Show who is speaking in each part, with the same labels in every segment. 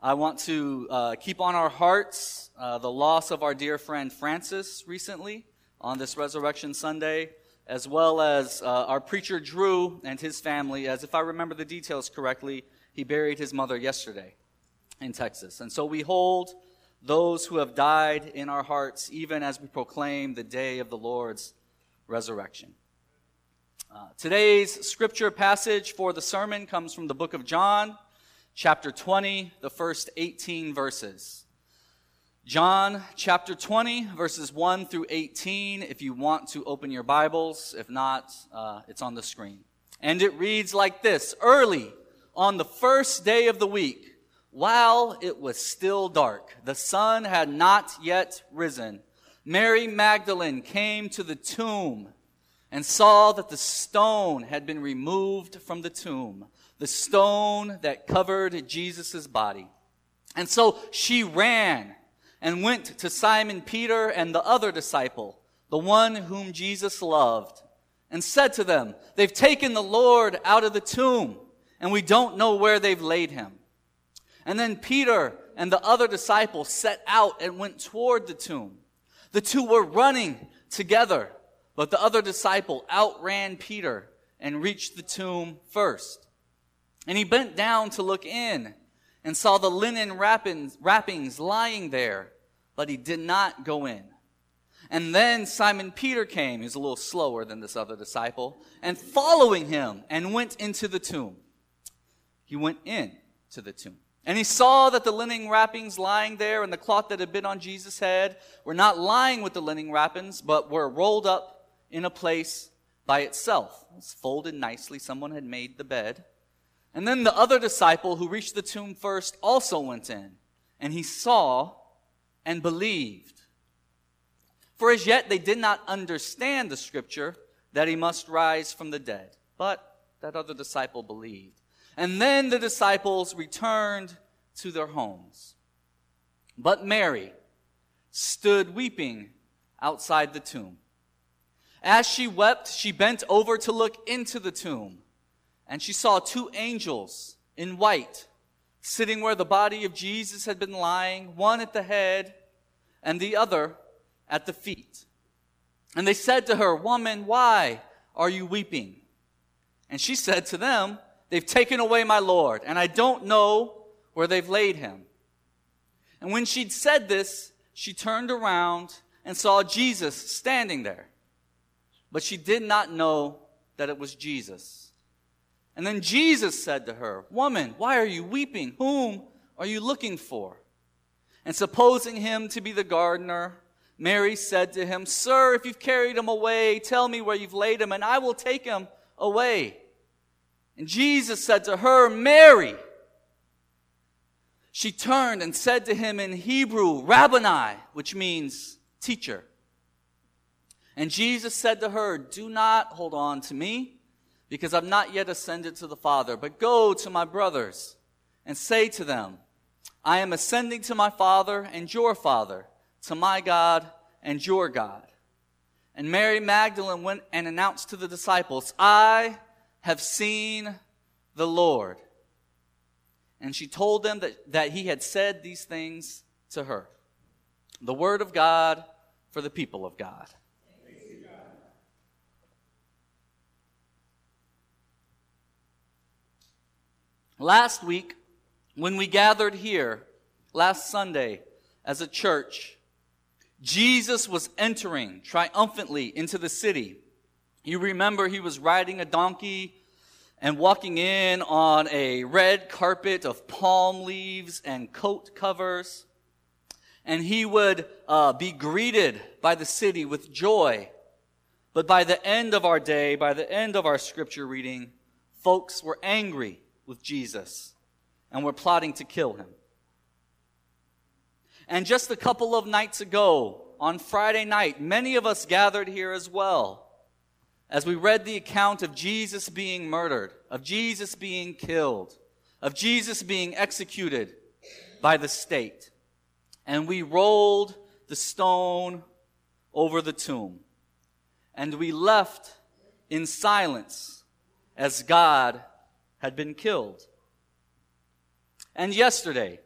Speaker 1: I want to uh, keep on our hearts uh, the loss of our dear friend Francis recently on this Resurrection Sunday, as well as uh, our preacher Drew and his family, as if I remember the details correctly, he buried his mother yesterday in Texas. And so we hold those who have died in our hearts, even as we proclaim the day of the Lord's resurrection. Uh, today's scripture passage for the sermon comes from the book of John chapter 20, the first 18 verses. John chapter 20, verses 1 through 18, if you want to open your Bibles. If not, uh, it's on the screen. And it reads like this Early on the first day of the week, while it was still dark, the sun had not yet risen, Mary Magdalene came to the tomb and saw that the stone had been removed from the tomb the stone that covered Jesus' body. And so she ran and went to Simon Peter and the other disciple, the one whom Jesus loved, and said to them, They've taken the Lord out of the tomb, and we don't know where they've laid him. And then Peter and the other disciple set out and went toward the tomb. The two were running together, but the other disciple outran Peter and reached the tomb first. And he bent down to look in and saw the linen wrappings, lying there, but he did not go in. And then Simon Peter came, he's a little slower than this other disciple, and following him and went into the tomb. He went in to the tomb. And he saw that the linen wrappings lying there and the cloth that had been on Jesus' head were not lying with the linen wrappings, but were rolled up in a place by itself. It was folded nicely. Someone had made the bed. And then the other disciple who reached the tomb first also went in, and he saw and believed. For as yet they did not understand the scripture that he must rise from the dead. But that other disciple believed. And then the disciples returned to their homes. But Mary stood weeping outside the tomb. As she wept, she bent over to look into the tomb and she saw two angels in white sitting where the body of Jesus had been lying, one at the head and the other at the feet. And they said to her, Woman, why are you weeping? And she said to them, They've taken away my Lord, and I don't know where they've laid him. And when she'd said this, she turned around and saw Jesus standing there. But she did not know that it was Jesus. And then Jesus said to her, Woman, why are you weeping? Whom are you looking for? And supposing him to be the gardener, Mary said to him, Sir, if you've carried him away, tell me where you've laid him, and I will take him away. And Jesus said to her, Mary. She turned and said to him in Hebrew, Rabboni, which means teacher. And Jesus said to her, Do not hold on to me because I've not yet ascended to the Father. But go to my brothers and say to them, I am ascending to my Father and your Father, to my God and your God. And Mary Magdalene went and announced to the disciples, I have seen the Lord. And she told them that, that he had said these things to her. The word of God for the people of God. Last week, when we gathered here, last Sunday, as a church, Jesus was entering triumphantly into the city. You remember he was riding a donkey and walking in on a red carpet of palm leaves and coat covers. And he would uh, be greeted by the city with joy. But by the end of our day, by the end of our scripture reading, folks were angry with Jesus and were plotting to kill him. And just a couple of nights ago, on Friday night, many of us gathered here as well as we read the account of Jesus being murdered, of Jesus being killed, of Jesus being executed by the state. And we rolled the stone over the tomb. And we left in silence as God had been killed. And yesterday,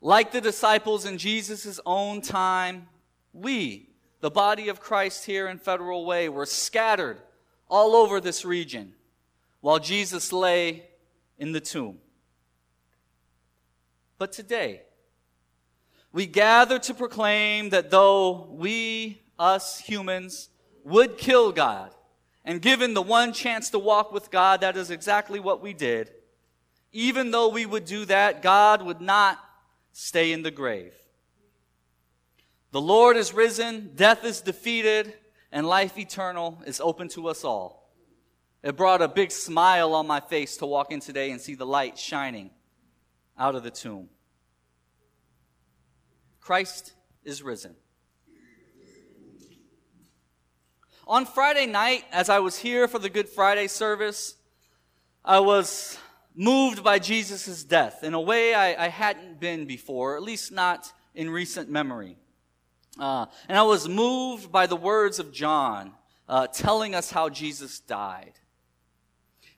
Speaker 1: Like the disciples in Jesus' own time, we, the body of Christ here in Federal Way, were scattered all over this region while Jesus lay in the tomb. But today, we gather to proclaim that though we, us humans, would kill God, and given the one chance to walk with God, that is exactly what we did. Even though we would do that, God would not stay in the grave. The Lord is risen, death is defeated, and life eternal is open to us all. It brought a big smile on my face to walk in today and see the light shining out of the tomb. Christ is risen. On Friday night, as I was here for the Good Friday service, I was moved by Jesus' death in a way I, I, hadn't been before, at least not in recent memory. Uh, and I was moved by the words of John uh, telling us how Jesus died.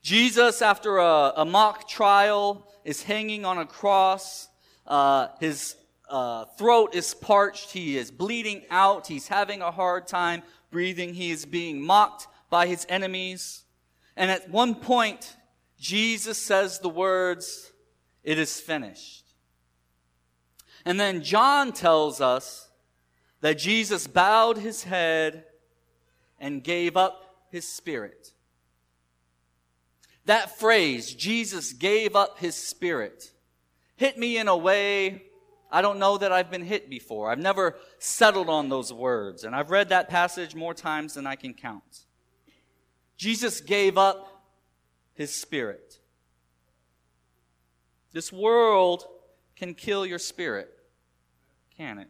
Speaker 1: Jesus, after a, a mock trial, is hanging on a cross. Uh, his uh, throat is parched. He is bleeding out. He's having a hard time breathing. He is being mocked by his enemies. And at one point, Jesus says the words, It is finished. And then John tells us that Jesus bowed his head and gave up his spirit. That phrase, Jesus gave up his spirit, hit me in a way I don't know that I've been hit before. I've never settled on those words. And I've read that passage more times than I can count. Jesus gave up his spirit. This world can kill your spirit, can it?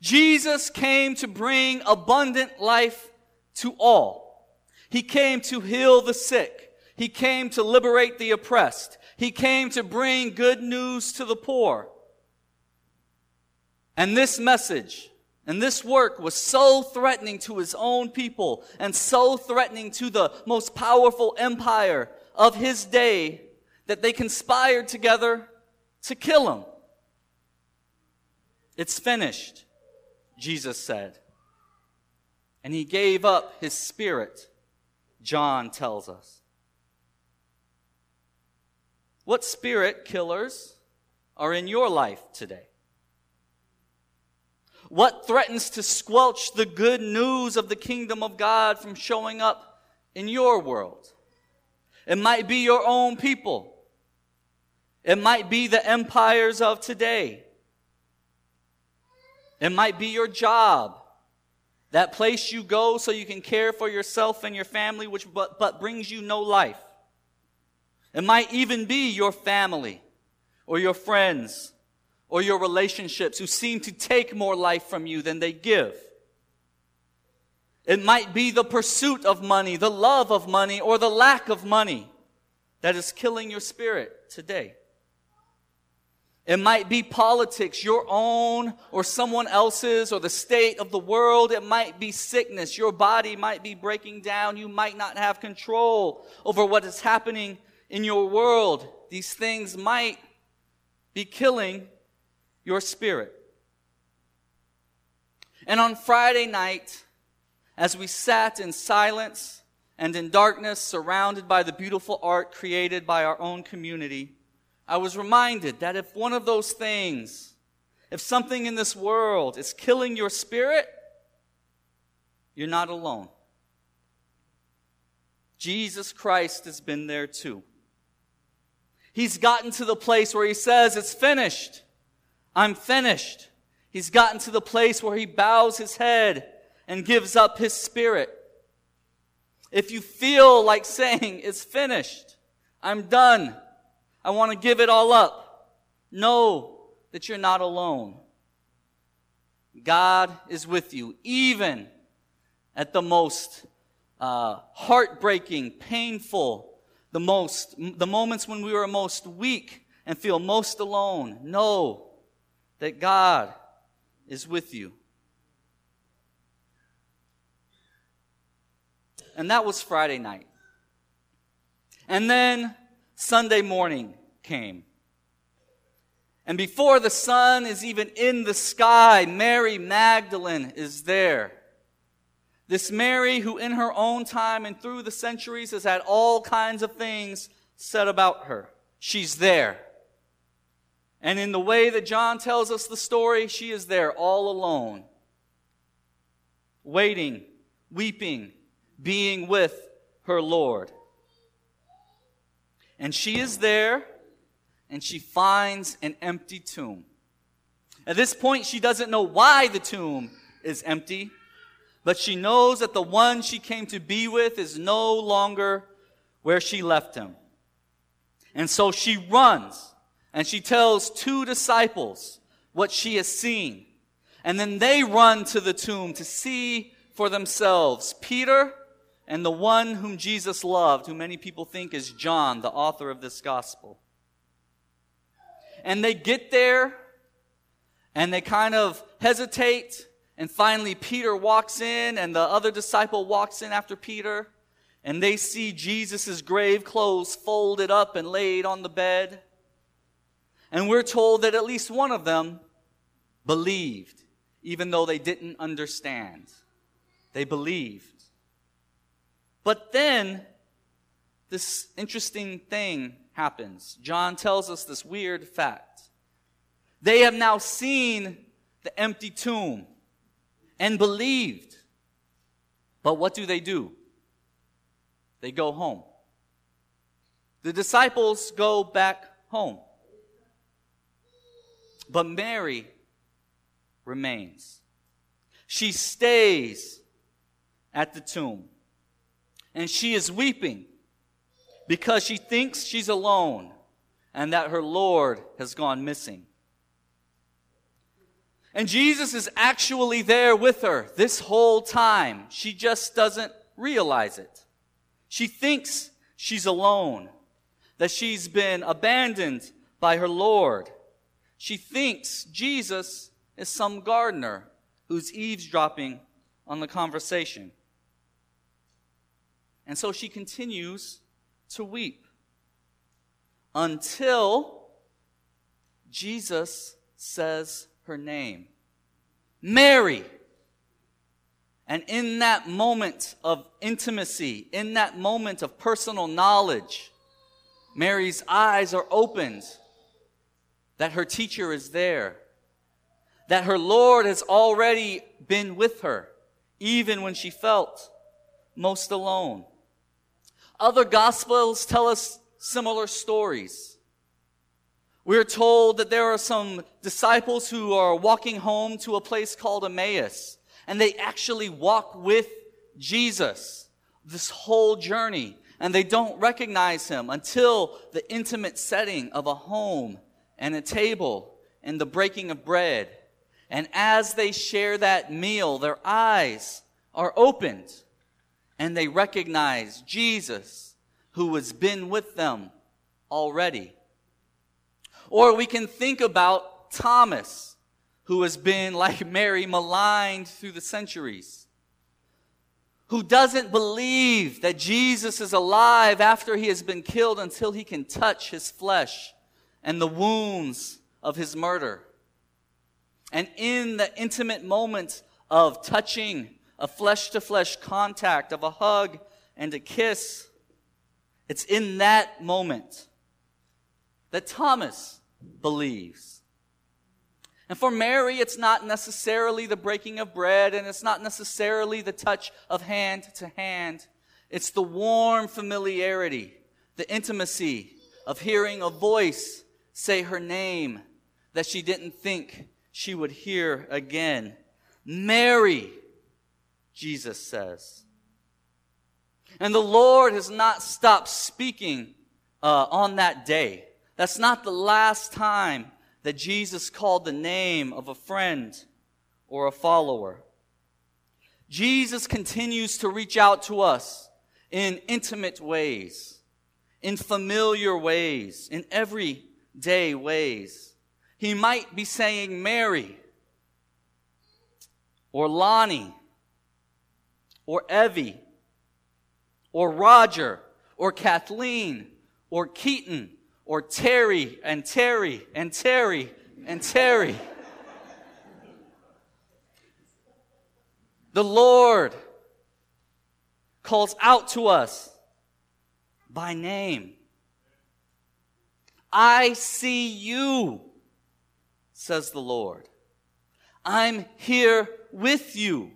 Speaker 1: Jesus came to bring abundant life to all. He came to heal the sick. He came to liberate the oppressed. He came to bring good news to the poor. And this message and this work was so threatening to his own people and so threatening to the most powerful empire of his day that they conspired together to kill him. It's finished, Jesus said. And he gave up his spirit, John tells us. What spirit killers are in your life today? What threatens to squelch the good news of the kingdom of God from showing up in your world? It might be your own people. It might be the empires of today. It might be your job. That place you go so you can care for yourself and your family, which but, but brings you no life. It might even be your family or your friends or your relationships who seem to take more life from you than they give. It might be the pursuit of money, the love of money, or the lack of money that is killing your spirit today. It might be politics, your own or someone else's, or the state of the world. It might be sickness. Your body might be breaking down. You might not have control over what is happening in your world, these things might be killing your spirit. And on Friday night, as we sat in silence and in darkness, surrounded by the beautiful art created by our own community, I was reminded that if one of those things, if something in this world is killing your spirit, you're not alone. Jesus Christ has been there too. He's gotten to the place where he says, It's finished. I'm finished. He's gotten to the place where he bows his head and gives up his spirit. If you feel like saying, It's finished, I'm done, I want to give it all up, know that you're not alone. God is with you, even at the most uh, heartbreaking, painful, the most, the moments when we are most weak and feel most alone, know that God is with you. And that was Friday night. And then Sunday morning came. And before the sun is even in the sky, Mary Magdalene is there. This Mary, who in her own time and through the centuries has had all kinds of things said about her, she's there. And in the way that John tells us the story, she is there all alone, waiting, weeping, being with her Lord. And she is there, and she finds an empty tomb. At this point, she doesn't know why the tomb is empty, but she knows that the one she came to be with is no longer where she left him. And so she runs and she tells two disciples what she has seen. And then they run to the tomb to see for themselves. Peter and the one whom Jesus loved, who many people think is John, the author of this gospel. And they get there and they kind of hesitate. And finally, Peter walks in, and the other disciple walks in after Peter. And they see Jesus' grave clothes folded up and laid on the bed. And we're told that at least one of them believed, even though they didn't understand. They believed. But then, this interesting thing happens. John tells us this weird fact. They have now seen the empty tomb and believed. But what do they do? They go home. The disciples go back home. But Mary remains. She stays at the tomb and she is weeping because she thinks she's alone and that her Lord has gone missing. And Jesus is actually there with her this whole time. She just doesn't realize it. She thinks she's alone, that she's been abandoned by her Lord. She thinks Jesus is some gardener who's eavesdropping on the conversation. And so she continues to weep until Jesus says her name Mary. And in that moment of intimacy, in that moment of personal knowledge, Mary's eyes are opened that her teacher is there, that her Lord has already been with her, even when she felt most alone. Other gospels tell us similar stories. We're told that there are some disciples who are walking home to a place called Emmaus, and they actually walk with Jesus this whole journey, and they don't recognize him until the intimate setting of a home and a table and the breaking of bread. And as they share that meal, their eyes are opened and they recognize Jesus who has been with them already. Or we can think about Thomas, who has been, like Mary, maligned through the centuries, who doesn't believe that Jesus is alive after he has been killed until he can touch his flesh and the wounds of his murder. And in the intimate moment of touching a flesh to flesh contact, of a hug and a kiss. It's in that moment that Thomas believes. And for Mary, it's not necessarily the breaking of bread and it's not necessarily the touch of hand to hand. It's the warm familiarity, the intimacy of hearing a voice say her name that she didn't think she would hear again. Mary Jesus says. And the Lord has not stopped speaking uh, on that day. That's not the last time that Jesus called the name of a friend or a follower. Jesus continues to reach out to us in intimate ways, in familiar ways, in everyday ways. He might be saying Mary or Lonnie or Evie or Roger or Kathleen or Keaton or Terry and Terry and Terry and Terry. the Lord calls out to us by name. I see you, says the Lord. I'm here with you,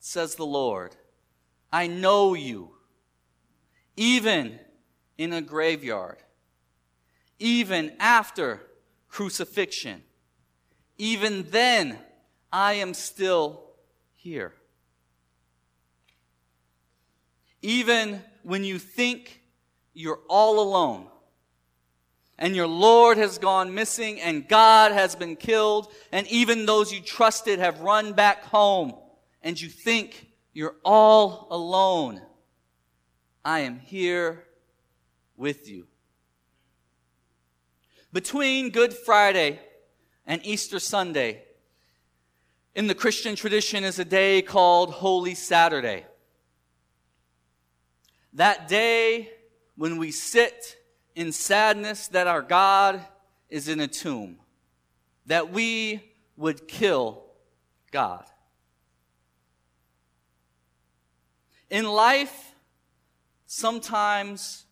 Speaker 1: says the Lord. I know you, even in a graveyard, even after crucifixion. Even then, I am still here. Even when you think you're all alone, and your Lord has gone missing, and God has been killed, and even those you trusted have run back home, and you think you're all alone. I am here with you. Between Good Friday and Easter Sunday, in the Christian tradition is a day called Holy Saturday. That day when we sit in sadness that our God is in a tomb, that we would kill God. In life, sometimes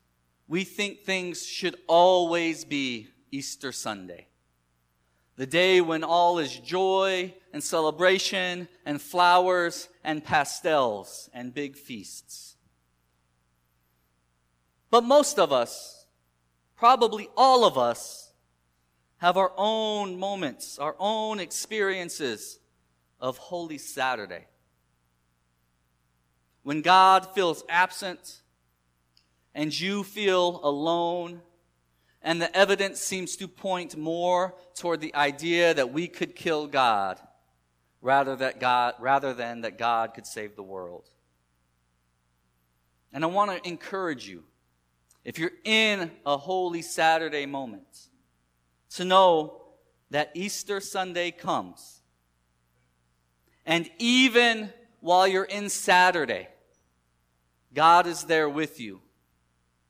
Speaker 1: we think things should always be Easter Sunday. The day when all is joy and celebration and flowers and pastels and big feasts. But most of us, probably all of us, have our own moments, our own experiences of Holy Saturday when God feels absent and you feel alone, and the evidence seems to point more toward the idea that we could kill God rather, that God, rather than that God could save the world. And I want to encourage you, if you're in a Holy Saturday moment, to know that Easter Sunday comes. And even while you're in Saturday, God is there with you,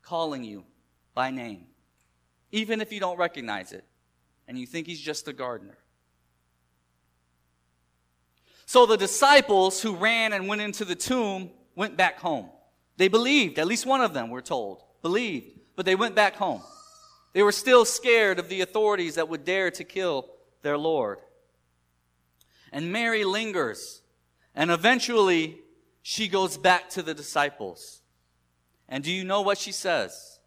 Speaker 1: calling you by name, even if you don't recognize it and you think he's just a gardener. So the disciples who ran and went into the tomb went back home. They believed, at least one of them, we're told, believed, but they went back home. They were still scared of the authorities that would dare to kill their Lord. And Mary lingers, and eventually she goes back to the disciples. And do you know what she says?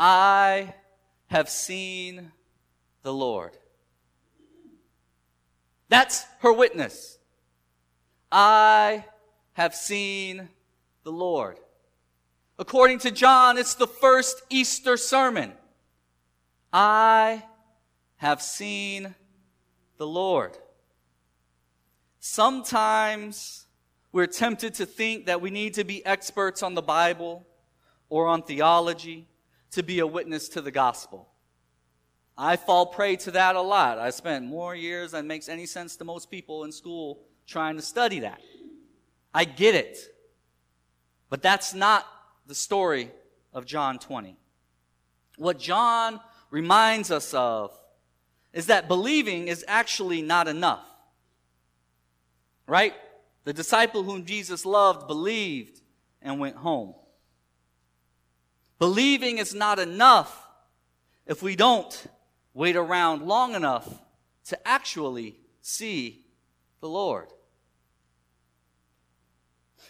Speaker 1: I have seen the Lord. That's her witness. I have seen the Lord. According to John, it's the first Easter sermon. I have seen the Lord. Sometimes we're tempted to think that we need to be experts on the Bible or on theology to be a witness to the gospel. I fall prey to that a lot. I spent more years than makes any sense to most people in school trying to study that. I get it. But that's not the story of John 20. What John reminds us of is that believing is actually not enough. Right? The disciple whom Jesus loved believed and went home. Believing is not enough if we don't wait around long enough to actually see the Lord.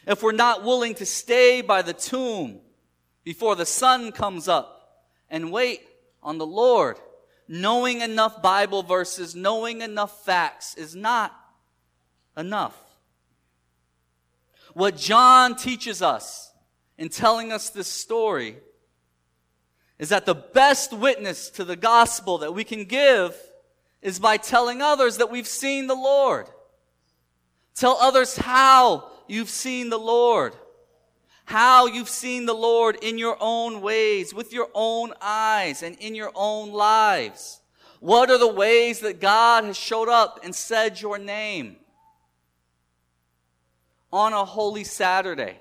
Speaker 1: If we're not willing to stay by the tomb before the sun comes up and wait on the Lord, knowing enough Bible verses, knowing enough facts is not enough. What John teaches us in telling us this story is that the best witness to the gospel that we can give is by telling others that we've seen the Lord. Tell others how you've seen the Lord. How you've seen the Lord in your own ways, with your own eyes, and in your own lives. What are the ways that God has showed up and said your name? on a holy Saturday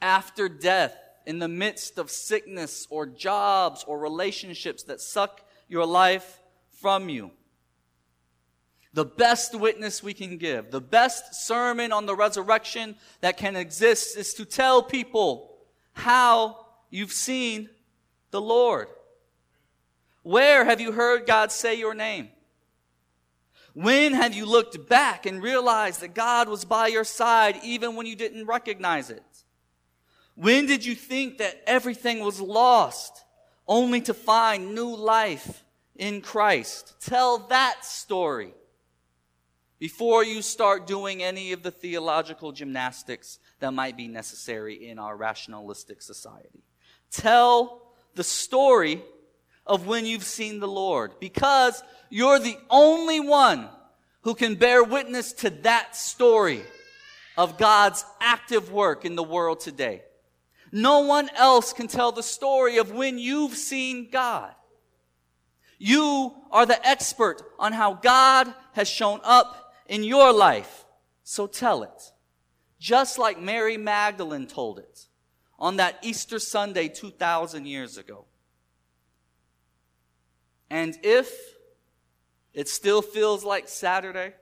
Speaker 1: after death in the midst of sickness or jobs or relationships that suck your life from you. The best witness we can give, the best sermon on the resurrection that can exist is to tell people how you've seen the Lord. Where have you heard God say your name? When have you looked back and realized that God was by your side even when you didn't recognize it? When did you think that everything was lost only to find new life in Christ? Tell that story before you start doing any of the theological gymnastics that might be necessary in our rationalistic society. Tell the story of when you've seen the Lord because you're the only one who can bear witness to that story of God's active work in the world today. No one else can tell the story of when you've seen God. You are the expert on how God has shown up in your life. So tell it. Just like Mary Magdalene told it on that Easter Sunday 2,000 years ago. And if it still feels like Saturday,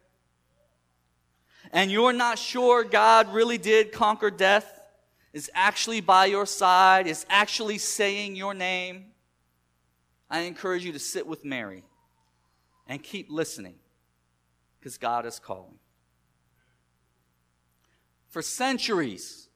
Speaker 1: and you're not sure God really did conquer death, is actually by your side, is actually saying your name, I encourage you to sit with Mary and keep listening because God is calling. For centuries,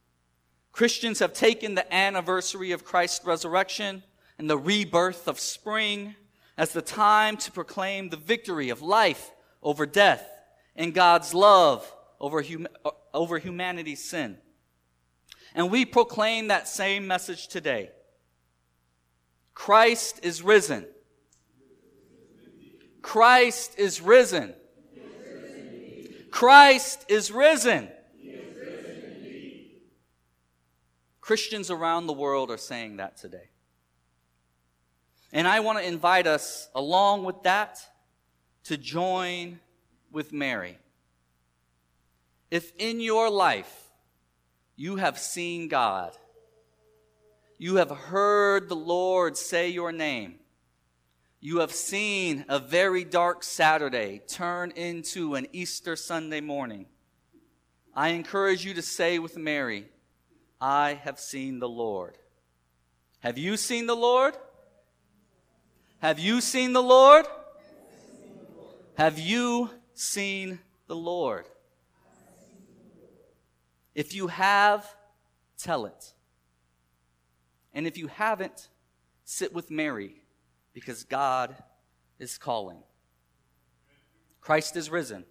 Speaker 1: Christians have taken the anniversary of Christ's resurrection and the rebirth of spring as the time to proclaim the victory of life over death and God's love over, hum- over humanity's sin. And we proclaim that same message today. Christ is risen. Christ is risen. Christ is risen. Christians around the world are saying that today. And I want to invite us, along with that, to join with Mary. If in your life you have seen God, you have heard the Lord say your name, you have seen a very dark Saturday turn into an Easter Sunday morning, I encourage you to say with Mary, I have seen the Lord. Have you seen the Lord? Have you seen the Lord? Have you seen the Lord? If you have, tell it. And if you haven't, sit with Mary because God is calling. Christ is risen.